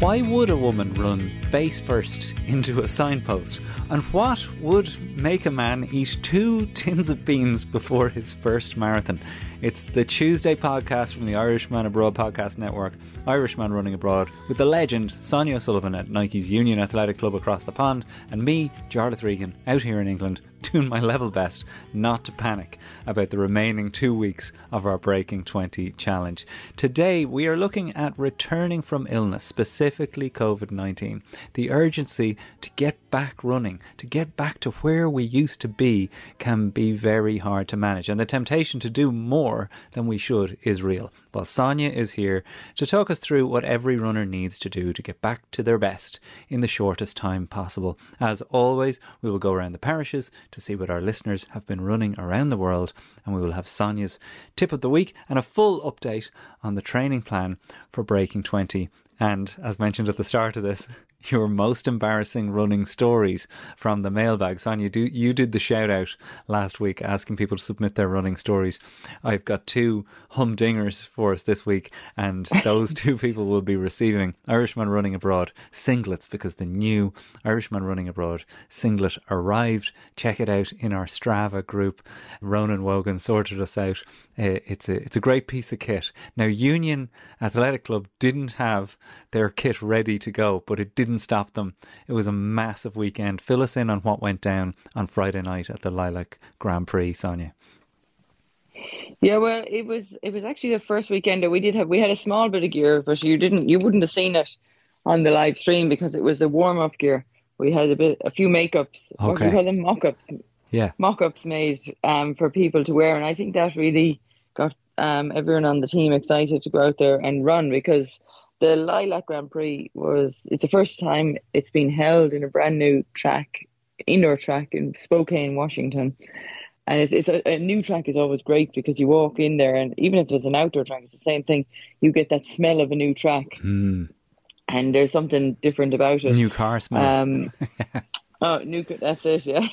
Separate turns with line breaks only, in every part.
Why would a woman run face first into a signpost? And what would make a man eat two tins of beans before his first marathon? It's the Tuesday podcast from the Irishman Abroad Podcast Network, Irishman Running Abroad, with the legend Sonia O'Sullivan at Nike's Union Athletic Club across the pond, and me, Jarlath Regan, out here in England, doing my level best not to panic about the remaining two weeks of our Breaking 20 challenge. Today, we are looking at returning from illness, specifically COVID 19. The urgency to get back running, to get back to where we used to be, can be very hard to manage, and the temptation to do more than we should is real. Well, Sonia is here to talk us through what every runner needs to do to get back to their best in the shortest time possible. As always, we will go around the parishes to see what our listeners have been running around the world, and we will have Sonia's tip of the week and a full update on the training plan for Breaking 20. And as mentioned at the start of this, your most embarrassing running stories from the mailbag. Sonia, do you did the shout out last week asking people to submit their running stories. I've got two humdingers for us this week, and those two people will be receiving Irishman Running Abroad singlets because the new Irishman Running Abroad singlet arrived. Check it out in our Strava group. Ronan Wogan sorted us out. Uh, it's a it's a great piece of kit. Now Union Athletic Club didn't have their kit ready to go, but it didn't stop them. It was a massive weekend. Fill us in on what went down on Friday night at the Lilac Grand Prix, Sonia.
Yeah, well, it was it was actually the first weekend that we did have we had a small bit of gear, but you didn't you wouldn't have seen it on the live stream because it was the warm up gear. We had a bit a few makeups, okay. what do you call them mock ups?
Yeah,
mock ups made um, for people to wear, and I think that really got um, everyone on the team excited to go out there and run because the Lilac Grand Prix was it's the first time it's been held in a brand new track, indoor track in Spokane, Washington. And it's, it's a, a, new track is always great because you walk in there, and even if it's an outdoor track, it's the same thing. You get that smell of a new track,
mm.
and there's something different about it.
New car smell.
Um, oh, new. That's it. Yeah.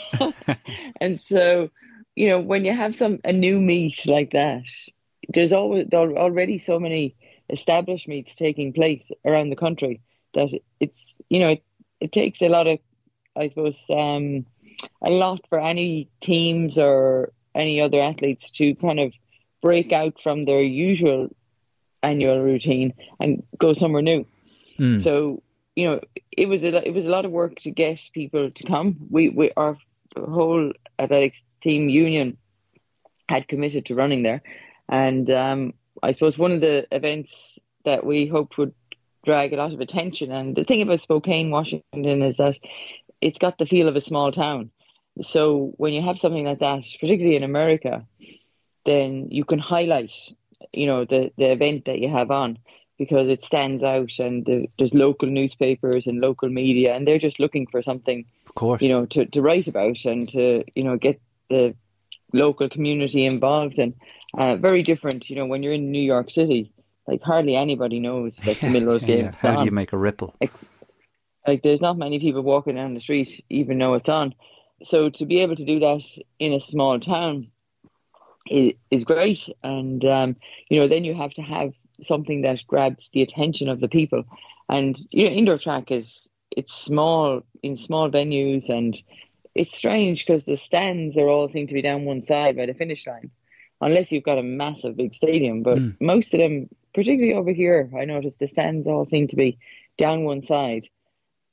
and so, you know, when you have some a new meet like that, there's always there already so many established meets taking place around the country that it's you know it, it takes a lot of I suppose um, a lot for any teams or any other athletes to kind of break out from their usual annual routine and go somewhere new.
Mm.
So you know it was a it was a lot of work to get people to come. We we our whole athletics team union had committed to running there, and um, I suppose one of the events that we hoped would drag a lot of attention. And the thing about Spokane, Washington, is that it's got the feel of a small town. So when you have something like that, particularly in America, then you can highlight, you know, the the event that you have on because it stands out, and the, there's local newspapers and local media, and they're just looking for something,
of course,
you know, to, to write about and to you know get the local community involved and uh, very different. You know, when you're in New York City, like hardly anybody knows that the Millrose game.
yeah. How do you make a ripple?
Like, like, there's not many people walking down the street even know it's on. So to be able to do that in a small town is, is great, and um, you know then you have to have something that grabs the attention of the people. And you know, indoor track is it's small in small venues and it's strange because the stands are all seem to be down one side by the finish line, unless you've got a massive big stadium. But mm. most of them, particularly over here, I noticed the stands all seem to be down one side,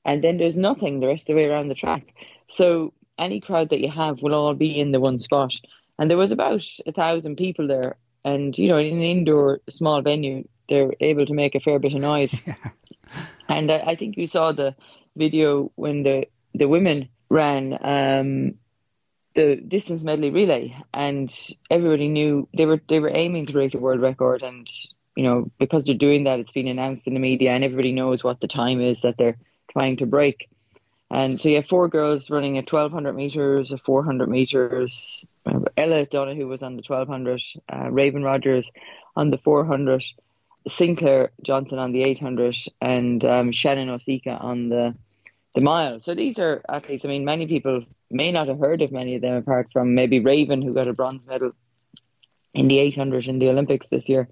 and then there's nothing the rest of the way around the track. So any crowd that you have will all be in the one spot. And there was about a thousand people there, and you know, in an indoor small venue, they're able to make a fair bit of noise.
Yeah.
And I, I think you saw the video when the the women ran um, the distance medley relay, and everybody knew they were they were aiming to break the world record, and you know because they're doing that, it's been announced in the media, and everybody knows what the time is that they're trying to break. And so you have four girls running at 1200 meters, a 400 meters. Ella Donaghu was on the 1200, uh, Raevyn Rogers on the 400, Sinclair Johnson on the 800 and um, Shannon Osika on the the mile. So these are athletes. I mean, many people may not have heard of many of them, apart from maybe Raevyn, who got a bronze medal in the 800 in the Olympics this year.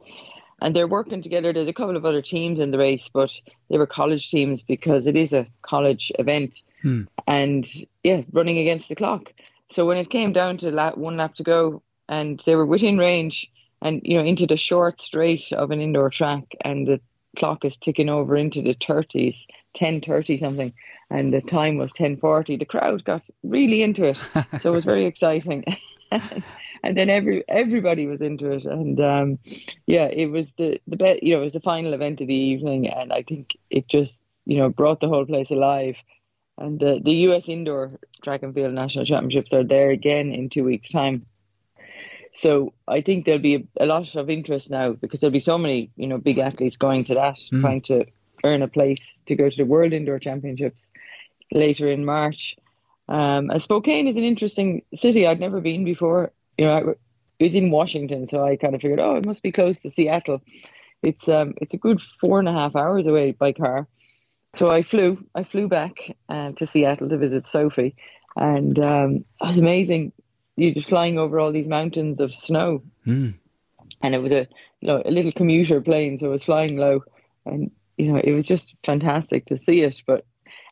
And they're working together. There's a couple of other teams in the race, but they were college teams because it is a college event.
Hmm.
And yeah, running against the clock. So when it came down to lap, one lap to go, and they were within range, and you know into the short straight of an indoor track, and the clock is ticking over into the 30s, 10:30 something, and the time was 10:40. The crowd got really into it, so it was very exciting. and then every everybody was into it, and um, yeah, it was the the be- you know it was the final event of the evening, and I think it just you know brought the whole place alive. And the the U.S. Indoor Track and Field National Championships are there again in two weeks' time. So I think there'll be a, a, lot of interest now because there'll be so many, you know, big athletes going to that, mm. trying to earn a place to go to the World Indoor Championships later in March. Um, and Spokane is an interesting city. I'd never been before. You know, I, it was in Washington, so I kind of figured, oh, it must be close to Seattle. It's um, it's a good four and a half hours away by car. So I flew, I flew back uh, to Seattle to visit Sophie, and um, it was amazing you're just flying over all these mountains of snow.
Mm.
And it was a you know a little commuter plane, so it was flying low, and you know it was just fantastic to see it. But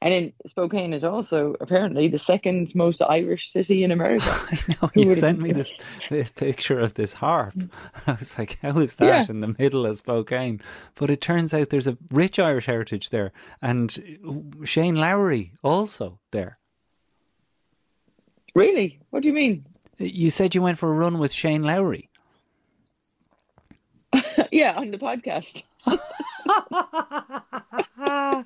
and then Spokane is also apparently the second most Irish city in America.
I know you sent me this this picture of this harp. Mm. I was like, how is that yeah. in the middle of Spokane? But it turns out there's a rich Irish heritage there, and Shane Lowry also there.
Really? What do you mean?
You said you went for a run with Shane Lowry.
yeah, on the podcast.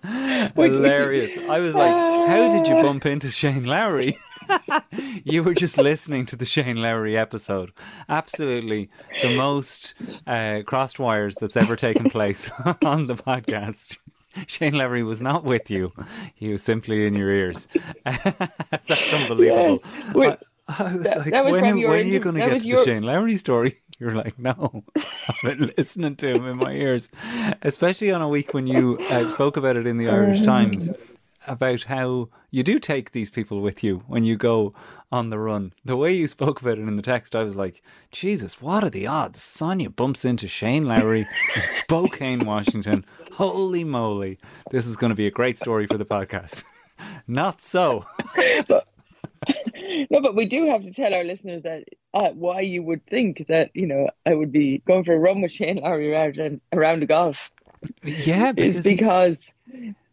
Hilarious. I was like, how did you bump into Shane Lowry? you were just listening to the Shane Lowry episode. Absolutely the most uh, crossed wires that's ever taken place on the podcast. Shane Lowry was not with you. He was simply in your ears. That's unbelievable. Yes. I was that, like, that was when, when are you going to get to your... the Shane Lowry story? You're like, no, I've been listening to him in my ears, especially on a week when you uh, spoke about it in the Irish Times about how you do take these people with you when you go on the run. The way you spoke about it in the text, I was like, Jesus, what are the odds? Sonia bumps into Shane Lowry in Spokane, Washington. Holy moly. This is going to be a great story for the podcast. Not so.
No, but we do have to tell our listeners that uh, why you would think that you know I would be going for a run with Shane Lowry around around the golf.
Yeah,
because, because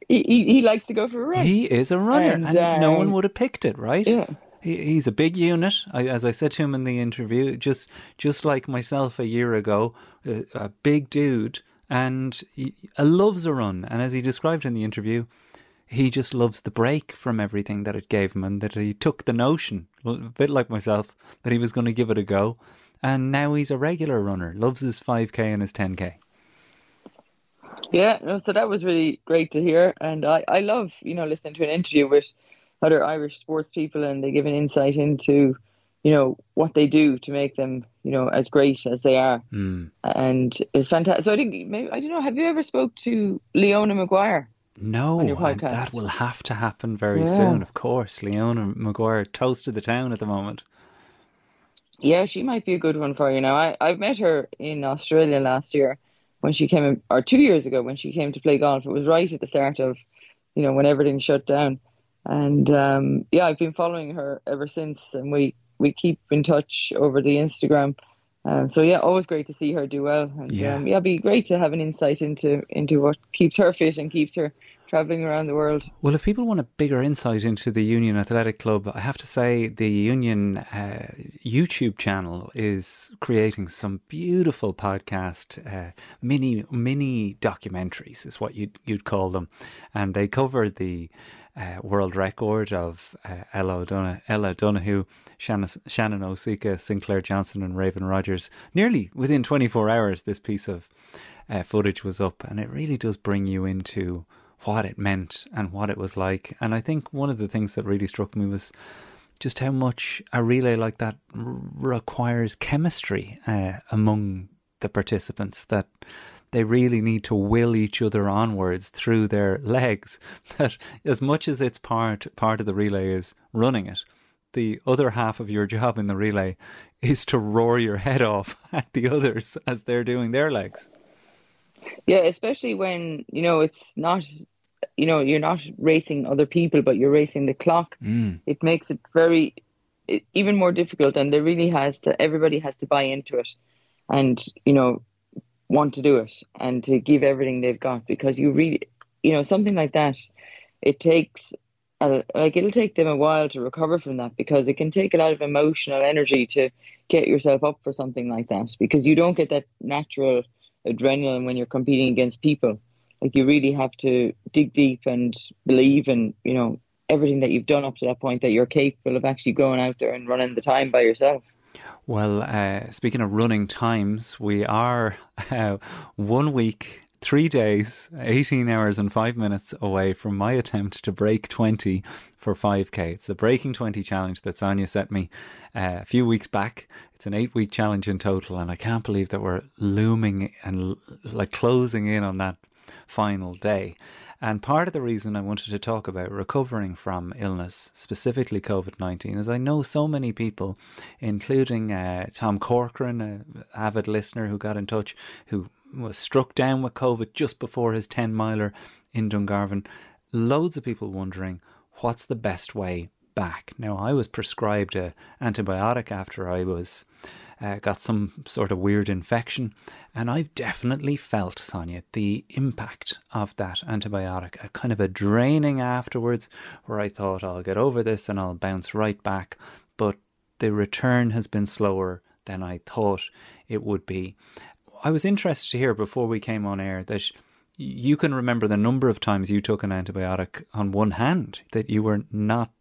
he, he, he, likes to go for a run.
He is a runner, and, and um, no one would have picked it, right?
Yeah.
He, he's a big unit, I, as I said to him in the interview. Just just like myself a year ago, a, a big dude, and he loves a run. And as he described in the interview, he just loves the break from everything that it gave him and that he took the notion, a bit like myself, that he was going to give it a go. And now he's a regular runner, loves his 5K and his 10K.
Yeah, no, so that was really great to hear. And I, I love, you know, listening to an interview with other Irish sports people and they give an insight into, you know, what they do to make them, you know, as great as they are.
Mm.
And it was fantastic. So I think, maybe, I don't know, have you ever spoke to Leona Maguire?
No, that will have to happen very yeah. soon, of course. Leona Maguire, toast of the town at the moment.
Yeah, she might be a good one for you now. I, I've met her in Australia last year when she came, or two years ago when she came to play golf. It was right at the start of, you know, when everything shut down. And um, yeah, I've been following her ever since, and we, we keep in touch over the Instagram. Um, so yeah, always great to see her do well, and yeah, um, yeah, it'd be great to have an insight into into what keeps her fit and keeps her traveling around the world.
Well, if people want a bigger insight into the Union Athletic Club, I have to say the Union uh, YouTube channel is creating some beautiful podcast uh, mini mini documentaries, is what you'd you'd call them, and they cover the uh, world record of uh, Ella, O'Donoghue, Ella Donaghu, Shannon, Shannon Osika, Sinclair Johnson, and Raevyn Rogers. Nearly within 24 hours, this piece of uh, footage was up, and it really does bring you into what it meant and what it was like. And I think one of the things that really struck me was just how much a relay like that requires chemistry uh, among the participants. That they really need to will each other onwards through their legs. That as much as it's part part of the relay is running it, the other half of your job in the relay is to roar your head off at the others as they're doing their legs.
Yeah, especially when you know it's not, you know, you're not racing other people, but you're racing the clock.
Mm.
It makes it very, even more difficult, and there really has to. Everybody has to buy into it, and you know, want to do it and to give everything they've got because you really, you know, something like that. It takes uh, like it'll take them a while to recover from that because it can take a lot of emotional energy to get yourself up for something like that because you don't get that natural adrenaline when you're competing against people like you really have to dig deep and believe in you know everything that you've done up to that point that you're capable of actually going out there and running the time by yourself
well uh, speaking of running times we are uh, one week three days, 18 hours and five minutes away from my attempt to break 20 for 5K. It's the Breaking 20 challenge that Sonia set me uh, a few weeks back. It's an eight week challenge in total, and I can't believe that we're looming and like closing in on that final day. And part of the reason I wanted to talk about recovering from illness, specifically COVID 19, is I know so many people, including uh, Tom Corcoran, an avid listener who got in touch, who was struck down with COVID just before his 10 miler in Dungarvan. Loads of people wondering what's the best way back. Now, I was prescribed an antibiotic after I was uh, got some sort of weird infection, and I've definitely felt, Sonia, the impact of that antibiotic. A kind of a draining afterwards, where I thought I'll get over this and I'll bounce right back, but the return has been slower than I thought it would be. I was interested to hear before we came on air that you can remember the number of times you took an antibiotic on one hand that you were not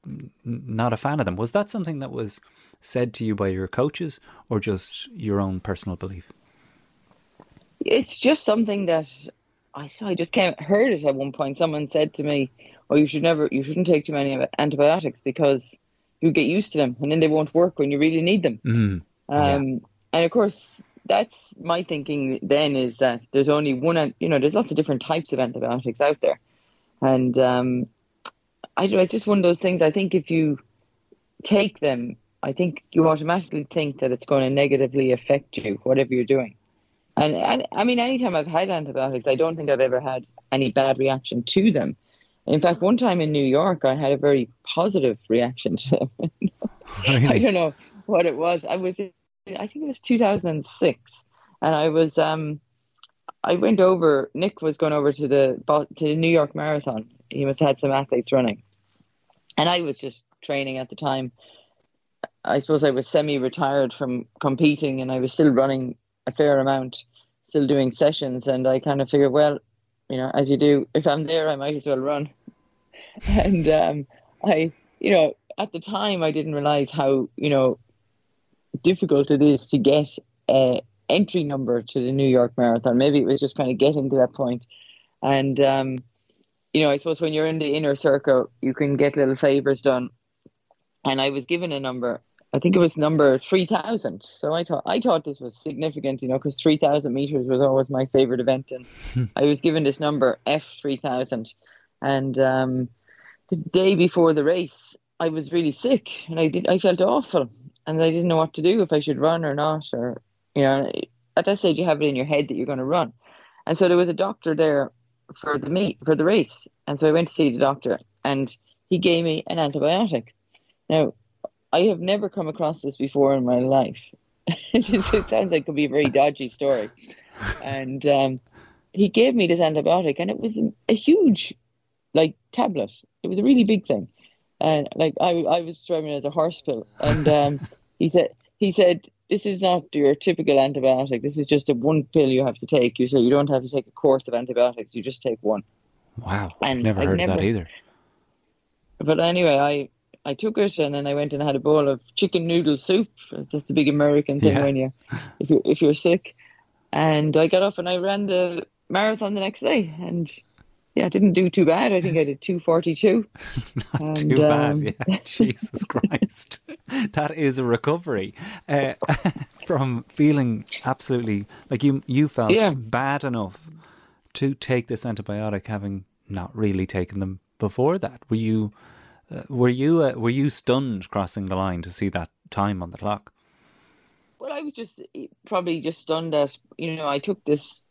not a fan of them. Was that something that was said to you by your coaches or just your own personal belief?
It's just something that I I just came heard it at one point. Someone said to me, "Oh, you should never, you shouldn't take too many antibiotics because you get used to them, and then they won't work when you really need them."
Mm,
um, yeah. And of course, that's my thinking then is that there's only one, you know, there's lots of different types of antibiotics out there. And um, I don't know, it's just one of those things. I think if you take them, I think you automatically think that it's going to negatively affect you, whatever you're doing. And, and I mean, anytime I've had antibiotics, I don't think I've ever had any bad reaction to them. In fact, one time in New York, I had a very positive reaction to them.
really?
I don't know what it was. I was I think it was 2006, and I was um, I went over. Nick was going over to the to the New York Marathon. He must have had some athletes running, and I was just training at the time. I suppose I was semi-retired from competing, and I was still running a fair amount, still doing sessions, and I kind of figured, well, you know, as you do, if I'm there, I might as well run. and um, I, you know, at the time, I didn't realize how, you know, difficult it is to get a entry number to the New York Marathon. Maybe it was just kind of getting to that point. And, um, you know, I suppose when you're in the inner circle, you can get little favors done. And I was given a number, I think it was number 3000. So I thought, I thought this was significant, you know, because 3000 meters was always my favorite event. And I was given this number, F3000. And, um, the day before the race, I was really sick and I did, I felt awful and I didn't know what to do if I should run or not, or you know, at that stage you have it in your head that you're going to run, and so there was a doctor there for the meet for the race, and so I went to see the doctor, and he gave me an antibiotic. Now, I have never come across this before in my life. it sounds like it could be a very dodgy story, and um, he gave me this antibiotic, and it was a huge, like tablet. It was a really big thing and like I, I was driving it as a horse pill, and um, he said, he said, this is not your typical antibiotic. This is just a one pill you have to take. You say you don't have to take a course of antibiotics. You just take one.
Wow, and never I've heard never, that either.
But anyway, I I took it and then I went and had a bowl of chicken noodle soup. It's just a big American thing yeah. when you if you if you're sick. And I got up and I ran the marathon the next day, and yeah, I didn't do too bad. I think I did 242.
Not
And,
too bad.
um,
Yeah, Jesus Christ, that is a recovery uh, from feeling absolutely like you. You felt
Yeah.
bad enough to take this antibiotic, having not really taken them before that. Were you? Uh, were you? Uh, were you stunned crossing the line to see that time on the clock?
Well, I was just probably just stunned that, you know, I took this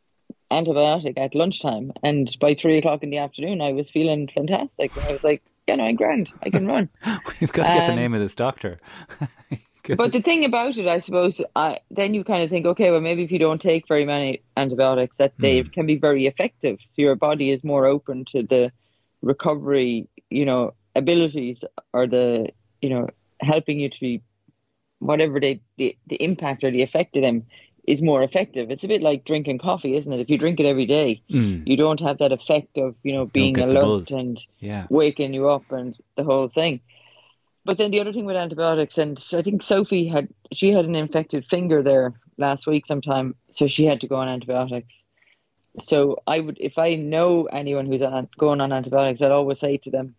antibiotic at lunchtime and by three o'clock in the afternoon, I was feeling fantastic. I was like, yeah, know, I'm grand. I can run.
We've got to get the
Um,
name of this doctor.
But the thing about it, I suppose, I, then you kind of think, okay, well, maybe if you don't take very many antibiotics, that they can be very effective. So your body is more open to the recovery, you know, abilities or the, you know, helping you to be whatever they, the the impact or the effect of them is more effective. It's a bit like drinking coffee, isn't it? If you drink it every day,
Mm,
you don't have that effect of you know being alert and
yeah.
waking you up and the whole thing. But then the other thing with antibiotics, and I think Sophie had she had an infected finger there last week sometime, so she had to go on antibiotics. So I would, if I know anyone who's on, going on antibiotics, I'd always say to them,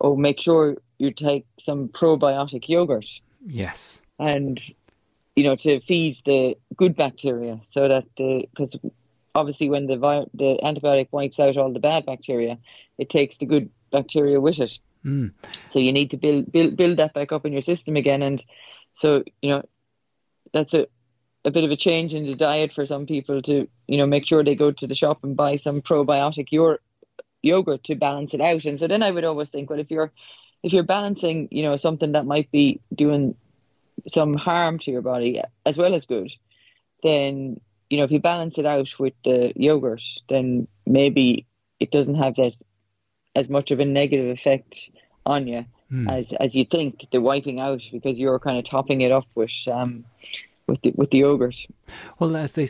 "Oh, make sure you take some probiotic yogurt."
Yes.
and you know to feed the good bacteria so that the because obviously when the vi- the antibiotic wipes out all the bad bacteria it takes the good bacteria with it
Mm.
so you need to build build build that back up in your system again and so you know that's a a bit of a change in the diet for some people to you know make sure they go to the shop and buy some probiotic your yogurt to balance it out and so then I would always think well if you're if you're balancing you know something that might be doing some harm to your body as well as good, then you know if you balance it out with the yogurt, then maybe it doesn't have that as much of a negative effect on you as as you think the wiping out because you're kind of topping it up with um with the with the yogurt.
Well, as they,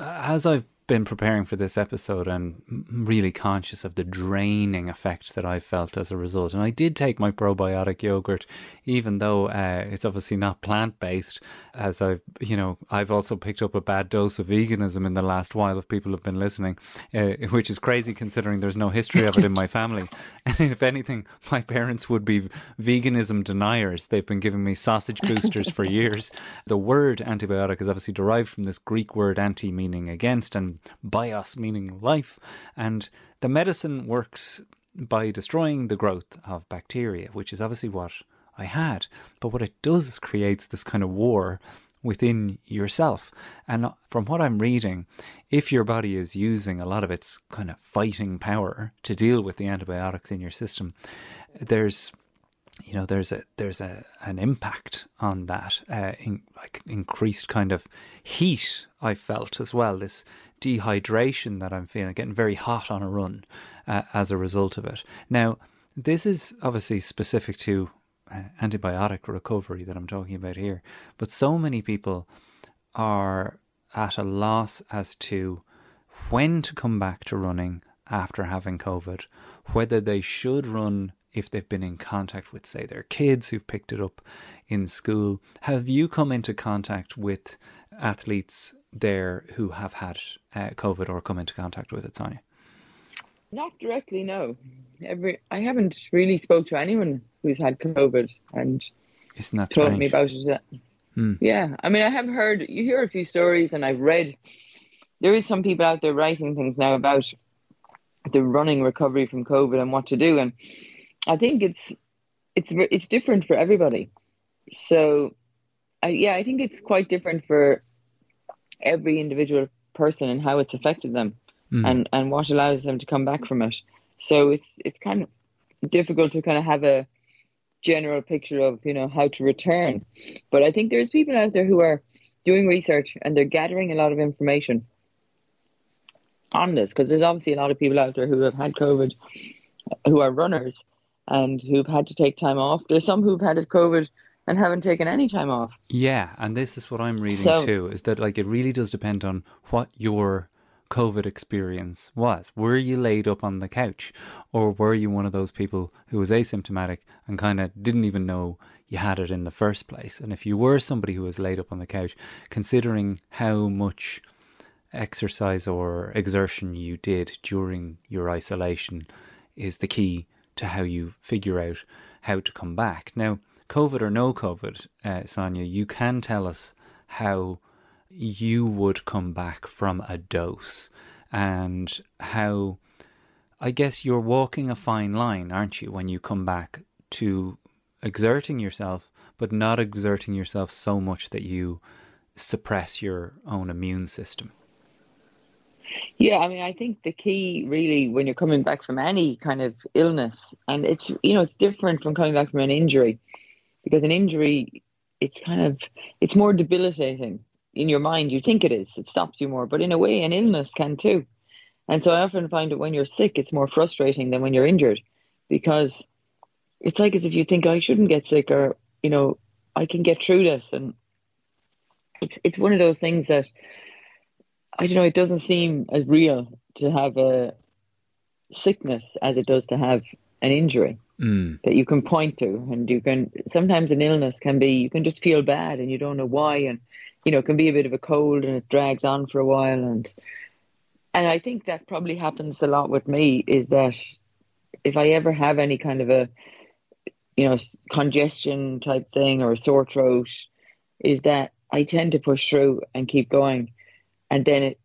as I've been preparing for this episode and really conscious of the draining effect that I felt as a result, and I did take my probiotic yogurt, even though uh, it's obviously not plant based. As I've, you know, I've also picked up a bad dose of veganism in the last while. If people have been listening, uh, which is crazy considering there's no history of it in my family. And if anything, my parents would be veganism deniers. They've been giving me sausage boosters for years. The word antibiotic is obviously derived from this Greek word anti meaning against and bios meaning life. And the medicine works by destroying the growth of bacteria, which is obviously what I had. But what it does is creates this kind of war within yourself. And from what I'm reading, if your body is using a lot of its kind of fighting power to deal with the antibiotics in your system, there's you know there's a there's a an impact on that uh, in, like increased kind of heat I felt as well this dehydration that I'm feeling getting very hot on a run uh, as a result of it now this is obviously specific to uh, antibiotic recovery that I'm talking about here but so many people are at a loss as to when to come back to running after having COVID, whether they should run if they've been in contact with, say, their kids who've picked it up in school. Have you come into contact with athletes there who have had uh, COVID or come into contact with it, Sonia?
Not directly, no. Every I haven't really spoke to anyone who's had COVID and
Isn't that
told
strange?
me about it. Yeah, I mean, I have heard you hear a few stories, and I've read. There is some people out there writing things now about the running recovery from COVID and what to do, and I think it's it's it's different for everybody. So, I, yeah, I think it's quite different for every individual person and how it's affected them, mm-hmm. and and what allows them to come back from it. So it's it's kind of difficult to kind of have a general picture of you know how to return. But i think there's people out there who are doing research and they're gathering a lot of information on this because there's obviously a lot of people out there who have had covid who are runners and who've had to take time off. There's some who've had covid and haven't taken any time off
Yeah, and this is what I'm reading
So-
too is that like it really does depend on what your COVID experience was. Were you laid up on the couch or were you one of those people who was asymptomatic and kind of didn't even know you had it in the first place? And if you were somebody who was laid up on the couch, considering how much exercise or exertion you did during your isolation is the key to how you figure out how to come back. Now, COVID or no COVID, uh, Sonia, you can tell us how you would come back from a dose and how I guess you're walking a fine line, aren't you, when you come back to exerting yourself, but not exerting yourself so much that you suppress your own immune system.
Yeah, I mean, I think the key really when you're coming back from any kind of illness, and it's you know it's different from coming back from an injury, because an injury, it's kind of it's more debilitating in your mind. You think it is, it stops you more, but in a way, an illness can too. And so I often find that when you're sick, it's more frustrating than when you're injured, because it's like as if you think oh, I shouldn't get sick, or you know I can get through this, and it's it's one of those things that I don't know. It doesn't seem as real to have a sickness as it does to have an injury
mm.
that you can point to, and you can. Sometimes an illness can be you can just feel bad and you don't know why, and you know it can be a bit of a cold and it drags on for a while, and and I think that probably happens a lot with me is that if I ever have any kind of a you know congestion type thing or a sore throat, is that I tend to push through and keep going, and then it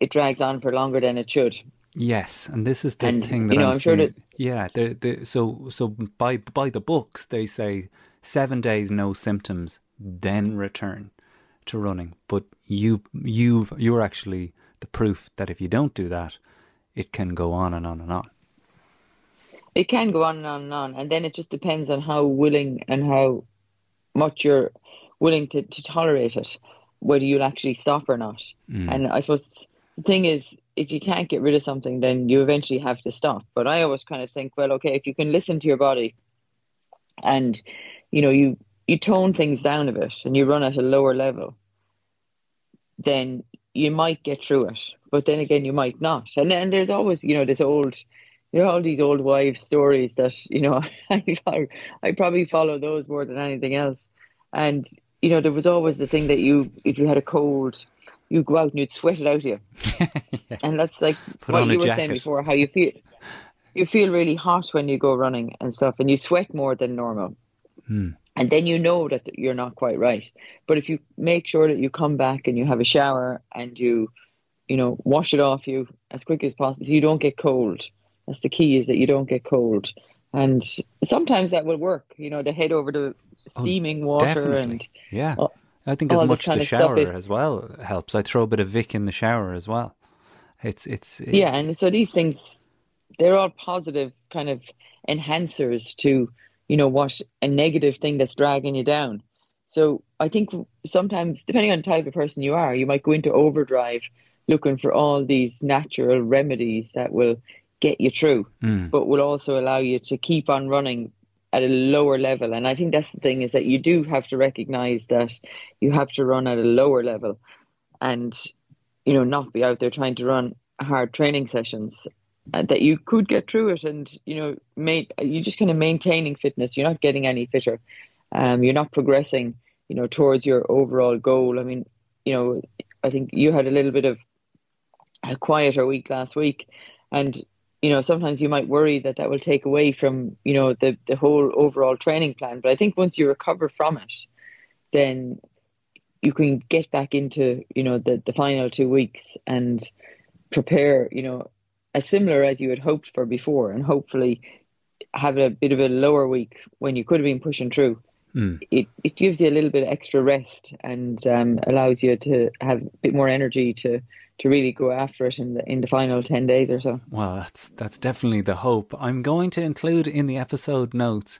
it drags on for longer than it should.
Yes, and this is the
And,
thing that
you know,
I'm,
I'm sure
seeing.
that-
yeah, the, the, so so by by the books they say seven days no symptoms, then return to running. But you you've you're actually the proof that if you don't do that, it can go on and on and on.
It can go on and on and on, and then it just depends on how willing and how much you're willing to, to tolerate it, whether you'll actually stop or not. Mm. And I suppose the thing is, if you can't get rid of something, then you eventually have to stop. But I always kind of think, well, okay, if you can listen to your body, and you know, you you tone things down a bit, and you run at a lower level, then you might get through it. But then again, you might not. And then there's always, you know, this old You know all these old wives' stories that you know I, I probably follow those more than anything else. And you know, there was always the thing that you, if you had a cold, you'd go out and you'd sweat it out of you, and that's like
Put
what you were saying before, how you feel. You feel really hot when you go running and stuff, and you sweat more than normal.
Hmm.
And then you know that you're not quite right. But if you make sure that you come back and you have a shower and you, you know, wash it off you as quick as possible, so you don't get cold. That's the key is that you don't get cold. And sometimes that will work, you know, to head over to steaming water
Oh, Definitely,
and
yeah. I think
all
as much the shower as well helps. I throw a bit of Vic in the shower as well. It's it's
yeah, and so these things, they're all positive kind of enhancers to, you know, what a negative thing that's dragging you down. So I think sometimes, depending on the type of person you are, you might go into overdrive looking for all these natural remedies that will get you through,
Mm.
but will also allow you to keep on running at a lower level. And I think that's the thing is that you do have to recognize that you have to run at a lower level and, you know, not be out there trying to run hard training sessions. uh, That you could get through it, and you know, ma- you're just kind of maintaining fitness. You're not getting any fitter. Um, you're not progressing, you know, towards your overall goal. I mean, you know, I think you had a little bit of a quieter week last week, and you know sometimes you might worry that that will take away from you know the the whole overall training plan. But I think once you recover from it, then you can get back into you know the the final two weeks and prepare you know as similar as you had hoped for before, and hopefully have a bit of a lower week when you could have been pushing through
Mm.
it, it gives you a little bit of extra rest and um, allows you to have a bit more energy to, to really go after it in the in the final ten days or so.
Well, that's that's definitely the hope. I'm going to include in the episode notes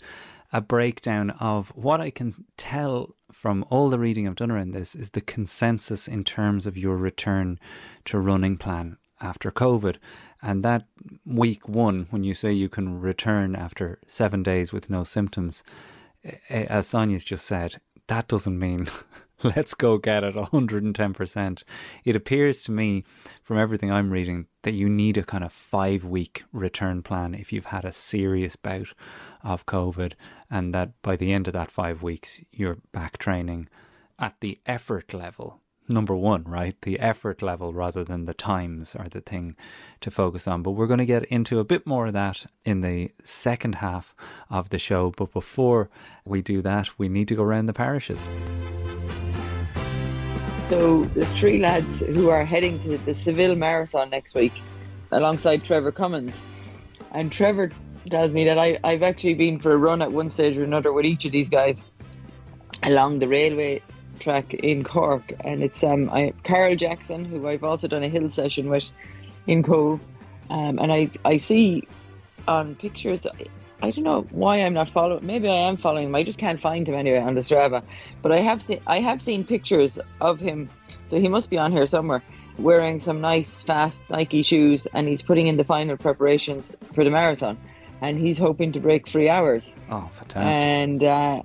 a breakdown of what I can tell from all the reading I've done around this is the consensus in terms of your return to running plan after COVID. And that week one, when you say you can return after seven days with no symptoms, as Sonia's just said, that doesn't mean let's go get it 110%. It appears to me, from everything I'm reading, that you need a kind of five week return plan if you've had a serious bout of COVID, and that by the end of that five weeks, you're back training at the effort level, number one, right? The effort level rather than the times are the thing to focus on. But we're going to get into a bit more of that in the second half of the show. But before we do that, we need to go around the parishes.
So there's three lads who are heading to the Seville Marathon next week alongside Trevor Cummins. And Trevor tells me that I, I've actually been for a run at one stage or another with each of these guys along the railway track in Cork. And it's um, I, Carl Jackson, who I've also done a hill session with in Cobh. Um, and I, I see on pictures, I don't know why I'm not following. Maybe I am following him. I just can't find him anyway on the Strava. But I have seen I have seen pictures of him, so he must be on here somewhere, wearing some nice fast Nike shoes, and he's putting in the final preparations for the marathon, and he's hoping to break three hours.
Oh, fantastic!
And uh,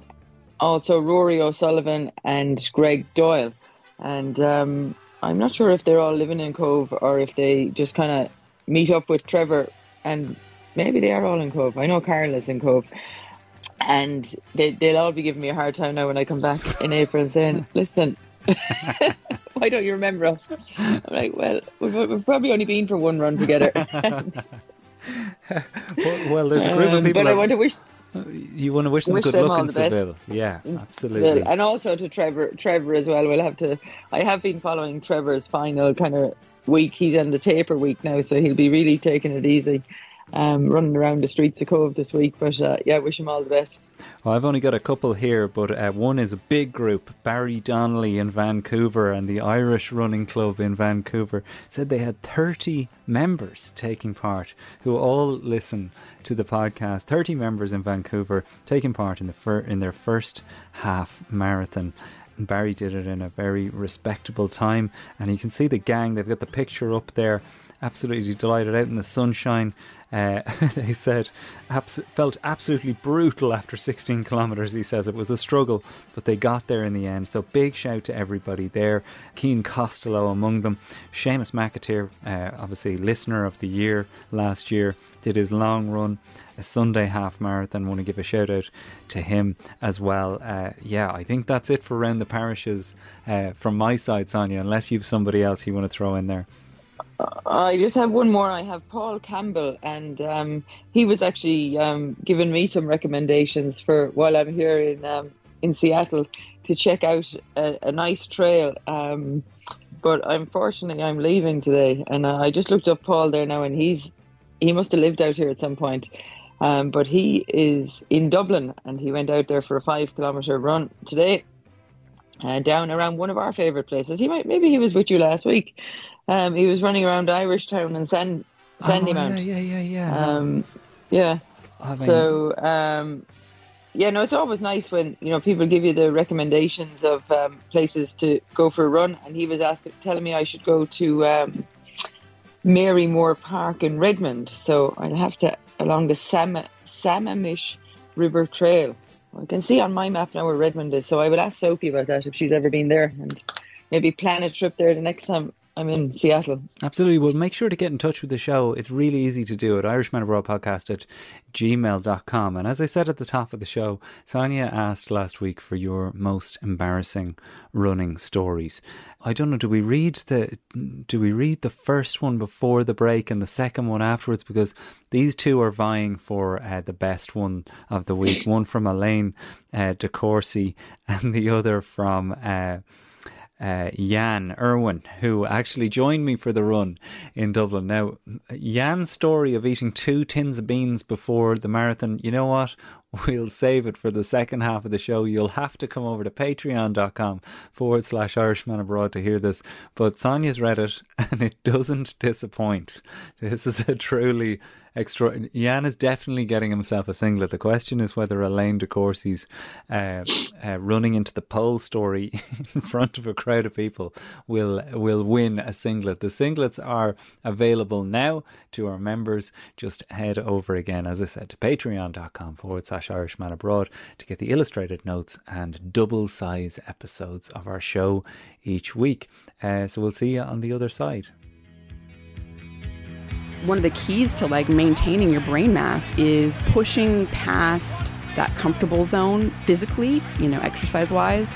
also Rory O'Sullivan and Greg Doyle, and um, I'm not sure if they're all living in Cobh or if they just kind of meet up with Trevor and maybe they are all in Cobh. I know Carl is in Cobh. And they, they'll all be giving me a hard time now when I come back in April saying, listen, why don't you remember us? I'm like, well, we've, we've probably only been for one run together.
well, well, there's a group of
Um,
people.
but I want to wish
you want to wish them
wish
good
them
luck in. Seville. Yeah, absolutely.
Seville. And also to Trevor, Trevor as well. We'll have to. I have been following Trevor's final kind of week. He's on the taper week now, so he'll be really taking it easy, um, running around the streets of Cobh this week. But uh, yeah, wish him all the best.
Well, I've only got a couple here, but uh, one is a big group. Barry Donnelly in Vancouver and the Irish Running Club in Vancouver said they had 30 members taking part who all listen to the podcast. 30 members in Vancouver taking part in the fir- in their first half marathon. And Barry did it in a very respectable time, and you can see the gang. They've got the picture up there. Absolutely delighted out in the sunshine. Uh, they said abs- felt absolutely brutal after 16 kilometres. He says it was a struggle, but they got there in the end. So big shout to everybody there. Keen Costello among them. Seamus McAteer, uh, obviously listener of the year last year, did his long run, a Sunday half marathon. Want to give a shout out to him as well. Uh, yeah, I think that's it for round the parishes uh, from my side, Sonia. Unless you've somebody else you want to throw in there.
I just have one more. I have Paul Campbell, and um, he was actually um, giving me some recommendations for while I'm here in um, in Seattle to check out a, a nice trail. Um, but unfortunately, I'm leaving today, and I just looked up Paul there now, and he's he must have lived out here at some point. Um, but he is in Dublin, and he went out there for a five kilometer run today, uh, down around one of our favourite places. He might maybe he was with you last week. Um, he was running around Irish Town and Sand, Sandy
oh,
Mount.
Yeah, yeah, yeah. yeah.
Um, yeah.
I mean-
So, um, yeah, no, it's always nice when you know people give you the recommendations of um, places to go for a run. And he was asking, telling me I should go to um, Marymoor Park in Redmond. So I'll have to along the Sam- Sammamish River Trail. I can see on my map now where Redmond is. So I would ask Sophie about that if she's ever been there, and maybe plan a trip there the next time I'm in Seattle.
Absolutely. Well, make sure to get in touch with the show. It's really easy to do it. Irishman Abroad Podcast at gmail.com. And as I said at the top of the show, Sonia asked last week for your most embarrassing running stories. I don't know, do we read the do we read the first one before the break and the second one afterwards? Because these two are vying for uh, the best one of the week. one from Elaine uh, De Courcy and the other from uh, uh, Jan Irwin, who actually joined me for the run in Dublin. Now, Jan's story of eating two tins of beans before the marathon, you know what? We'll save it for the second half of the show. You'll have to come over to patreon.com forward slash Irishman Abroad to hear this. But Sonia's read it and it doesn't disappoint. This is a truly extraordinary. Jan is definitely getting himself a singlet. The question is whether Elaine De Courcy's uh, uh, running into the pole story in front of a crowd of people will will win a singlet. The singlets are available now to our members. Just head over again, as I said, to patreon.com forward slash Irishman Abroad to get the illustrated notes and double size episodes of our show each week. Uh, so we'll see you on the other side.
one of the keys to like maintaining your brain mass is pushing past that comfortable zone physically, you know, exercise wise.